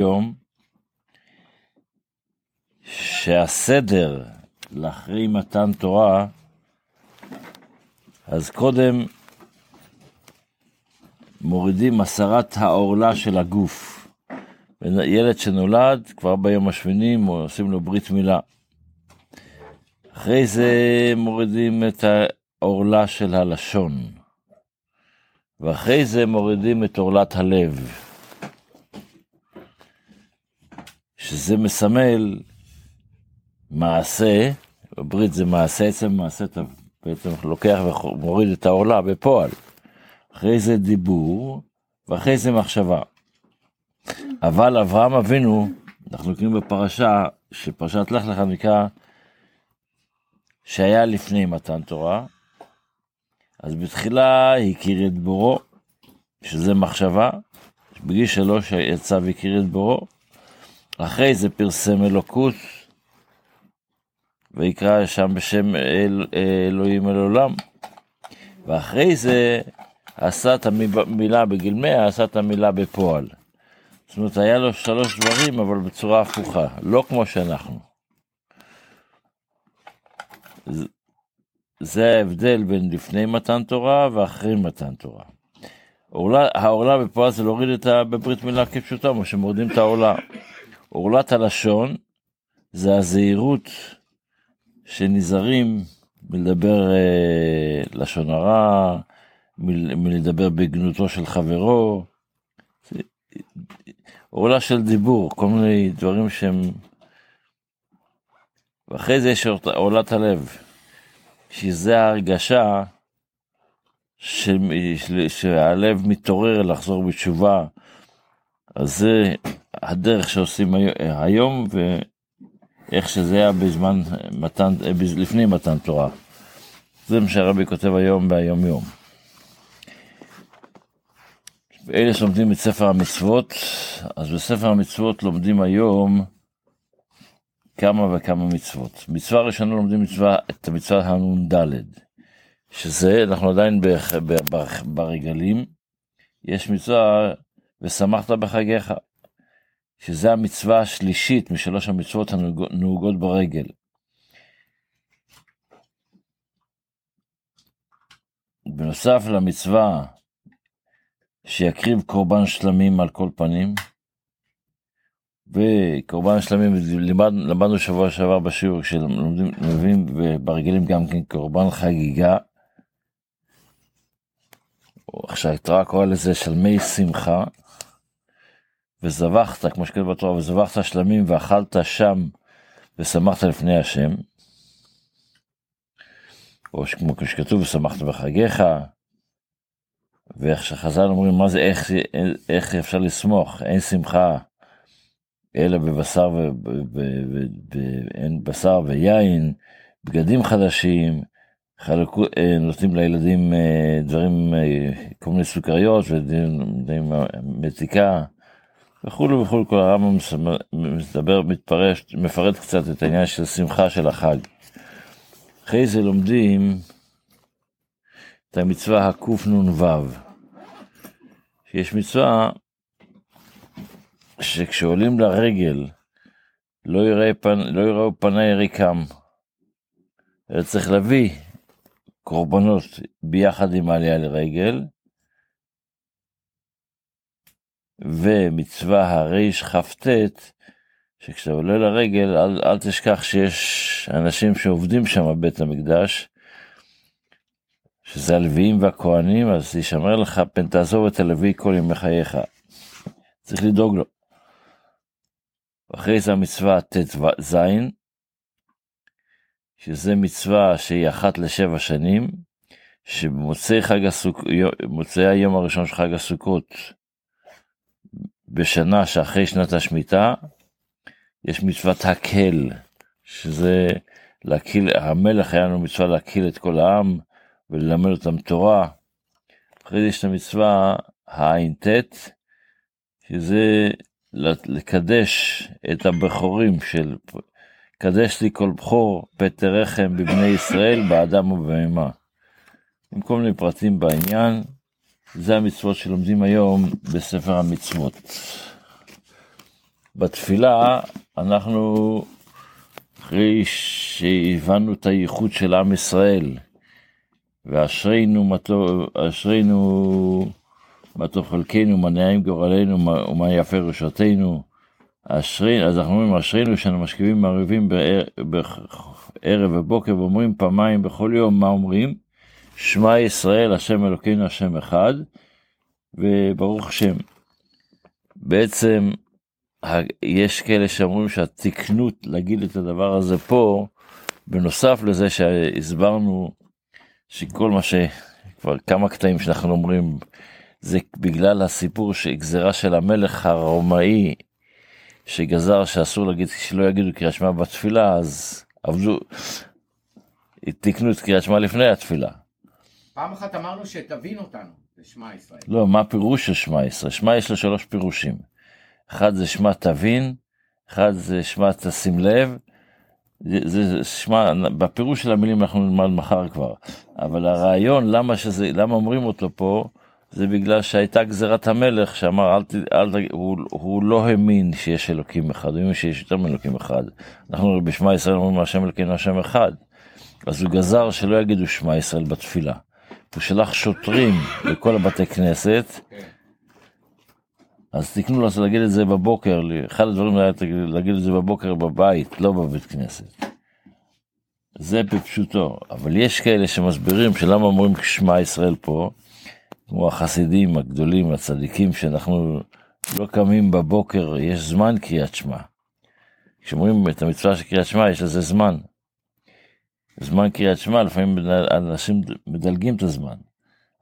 היום שהסדר לאחרי מתן תורה, אז קודם מורידים הסרת העורלה של הגוף. ילד שנולד, כבר ביום השמיני עושים לו ברית מילה. אחרי זה מורידים את העורלה של הלשון, ואחרי זה מורידים את עורלת הלב. שזה מסמל מעשה, בברית זה מעשה, עצם מעשה אתה בעצם לוקח ומוריד את העולה בפועל. אחרי זה דיבור, ואחרי זה מחשבה. אבל אברהם אבינו, אנחנו קוראים בפרשה, שפרשת לך לך נקרא, שהיה לפני מתן תורה, אז בתחילה הכיר את בורו, שזה מחשבה, בגיל שלוש יצא והכיר את בורו, אחרי זה פרסם אלוקות, ויקרא שם בשם אל, אלוהים אל עולם. ואחרי זה עשה את המילה בגיל 100, עשה את המילה בפועל. זאת אומרת, היה לו שלוש דברים, אבל בצורה הפוכה, לא כמו שאנחנו. זה ההבדל בין לפני מתן תורה ואחרי מתן תורה. העורלה בפועל זה להוריד את ה... בברית מילה כפשוטה, כמו שמורידים את העורלה. עורלת הלשון זה הזהירות שנזהרים מלדבר אה, לשון הרע, מל, מלדבר בגנותו של חברו. עורלה של דיבור, כל מיני דברים שהם... ואחרי זה יש עורלת הלב, שזה ההרגשה ש... שהלב מתעורר לחזור בתשובה. אז זה הדרך שעושים היום, ואיך שזה היה בזמן מתן, לפני מתן תורה. זה מה שהרבי כותב היום ביום יום. אלה שלומדים את ספר המצוות, אז בספר המצוות לומדים היום כמה וכמה מצוות. מצווה ראשונה לומדים מצווה, את המצווה הנ"ד, שזה, אנחנו עדיין ברגלים, יש מצווה ושמחת בחגיך. שזה המצווה השלישית משלוש המצוות הנהוגות ברגל. בנוסף למצווה שיקריב קורבן שלמים על כל פנים, וקורבן שלמים, לימד, למדנו שבוע שעבר בשיעור שלומדים וברגלים גם כן קורבן חגיגה, שהתראה קורא לזה של מי שמחה, וזבחת, כמו שכתוב בתורה, וזבחת שלמים ואכלת שם ושמחת לפני השם. או כמו שכתוב, ושמחת בחגיך. ואיך שחז"ל אומרים, מה זה, איך, איך אפשר לשמוח? אין שמחה אלא בבשר ואין בשר ויין, בגדים חדשים, חלקו, אה, נותנים לילדים אה, דברים, אה, כל מיני סוכריות ודברים מתיקה. וכולי וכולי, כל הרמב"ם מדבר, מתפרש, מפרט קצת את העניין של שמחה של החג. אחרי זה לומדים את המצווה הקנ"ו, שיש מצווה שכשעולים לרגל לא. לא יראו פני ריקם, אלא צריך להביא קורבנות ביחד עם העלייה לרגל, ומצווה הרכ"ט, שכשאתה עולה לרגל, אל, אל תשכח שיש אנשים שעובדים שם בבית המקדש, שזה הלוויים והכהנים, אז יישמר לך פן תעזוב את הלוי כל ימי חייך. צריך לדאוג לו. אחרי זה המצווה ט"ז, שזה מצווה שהיא אחת לשבע שנים, שבמוצאי חג הסוכות, מוצאי היום הראשון של חג הסוכות, בשנה שאחרי שנת השמיטה, יש מצוות הקל, שזה להקיל, המלך היה לנו מצווה להקיל את כל העם וללמד אותם תורה. אחרי זה יש את המצווה הע"ט, שזה לקדש את הבכורים של קדש לי כל בכור פטר רחם בבני ישראל באדם ובהמה. עם כל מיני פרטים בעניין, זה המצוות שלומדים היום בספר המצוות. בתפילה אנחנו, אחרי שהבנו את הייחוד של עם ישראל, ואשרינו מה אשרינו טוב חלקנו, מה נעים גורלנו, ומה יפה רשתנו, אשרי, אז אנחנו אומרים, אשרינו שאנו משכיבים מערבים בערב ובוקר, ואומרים פעמיים בכל יום, מה אומרים? שמע ישראל, השם אלוקינו, השם אחד, וברוך השם. בעצם, יש כאלה שאומרים שהתקנות להגיד את הדבר הזה פה, בנוסף לזה שהסברנו שכל מה ש... כבר כמה קטעים שאנחנו אומרים, זה בגלל הסיפור שגזרה של המלך הרומאי שגזר שאסור להגיד, שלא יגידו קריאת שמע בתפילה, אז עבדו, תקנו את קריאת שמע לפני התפילה. פעם אחת אמרנו שתבין אותנו, זה שמע ישראל. לא, מה הפירוש של שמע ישראל? שמע יש לו שלוש פירושים. אחד זה שמע תבין, אחד זה שמע תשים לב, זה, זה שמע, בפירוש של המילים אנחנו נלמד מחר כבר, אבל הרעיון למה שזה, למה אומרים אותו פה, זה בגלל שהייתה גזירת המלך שאמר אל, אל, הוא, הוא לא האמין שיש אלוקים אחד, הוא האמין שיש יותר מאלוקים אחד. אנחנו בשמע ישראל אומרים השם אלוקינו השם אחד. אז הוא גזר שלא יגידו שמע ישראל בתפילה. הוא שלח שוטרים לכל הבתי כנסת. אז תקנו לו להגיד את זה בבוקר, אחד הדברים היה להגיד את זה בבוקר בבית, לא בבית כנסת. זה בפשוטו, אבל יש כאלה שמסבירים שלמה אומרים שמע ישראל פה, כמו החסידים הגדולים, הצדיקים, שאנחנו לא קמים בבוקר, יש זמן קריאת שמע. כשאומרים את המצווה של קריאת שמע, יש לזה זמן. זמן קריאת שמע, לפעמים אנשים מדלגים את הזמן.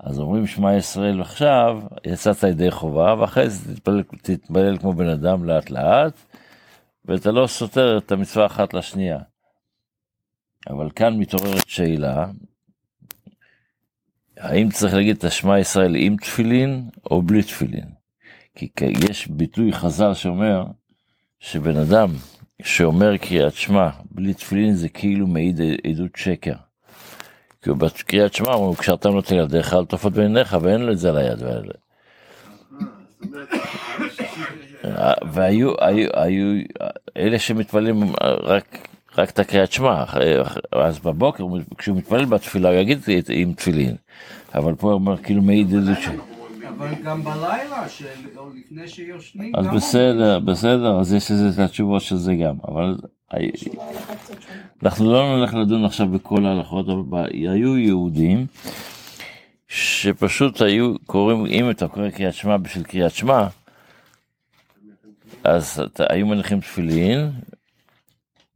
אז אומרים שמע ישראל עכשיו, יצאת ידי חובה, ואחרי זה תתפלל, תתפלל כמו בן אדם לאט לאט, ואתה לא סותר את המצווה אחת לשנייה. אבל כאן מתעוררת שאלה, האם צריך להגיד את השמע ישראל עם תפילין או בלי תפילין? כי יש ביטוי חז"ל שאומר שבן אדם שאומר קריאת שמע בלי תפילין זה כאילו מעיד עדות שקר. כי בקריאת שמע הוא קשרתם לו את ילדיך על תופעות בעיניך ואין לו את זה על היד והאלה. והיו היו, היו, אלה שמתפללים רק, רק את הקריאת שמע, אז בבוקר כשהוא מתפלל בתפילה הוא יגיד עם תפילין. אבל פה הוא אומר כאילו מעיד איזה ש... אבל גם בלילה, או לפני שיושנים, אז בסדר, בסדר, אז יש לזה את התשובות של זה גם, אבל אנחנו לא נלך לדון עכשיו בכל ההלכות, אבל היו יהודים שפשוט היו קוראים, אם אתה קורא קריאת שמע בשביל קריאת שמע, אז היו מניחים תפילין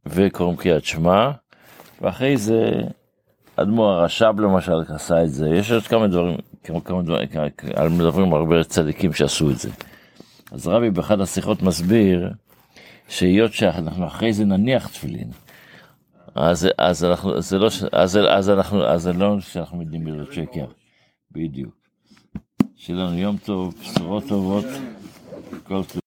וקוראים קריאת שמע, ואחרי זה אדמו"ר הרש"ב למשל עשה את זה, יש עוד כמה דברים, כמה, כמה דברים, מדברים הרבה צדיקים שעשו את זה. אז רבי באחד השיחות מסביר שהיות שאנחנו אחרי זה נניח תפילין, אז, אז אנחנו, זה לא, אז, אז אנחנו, אז זה לא שאנחנו מדברים בזה שקר, בדיוק. שיהיה לנו יום טוב, בשורות טובות, כל טוב.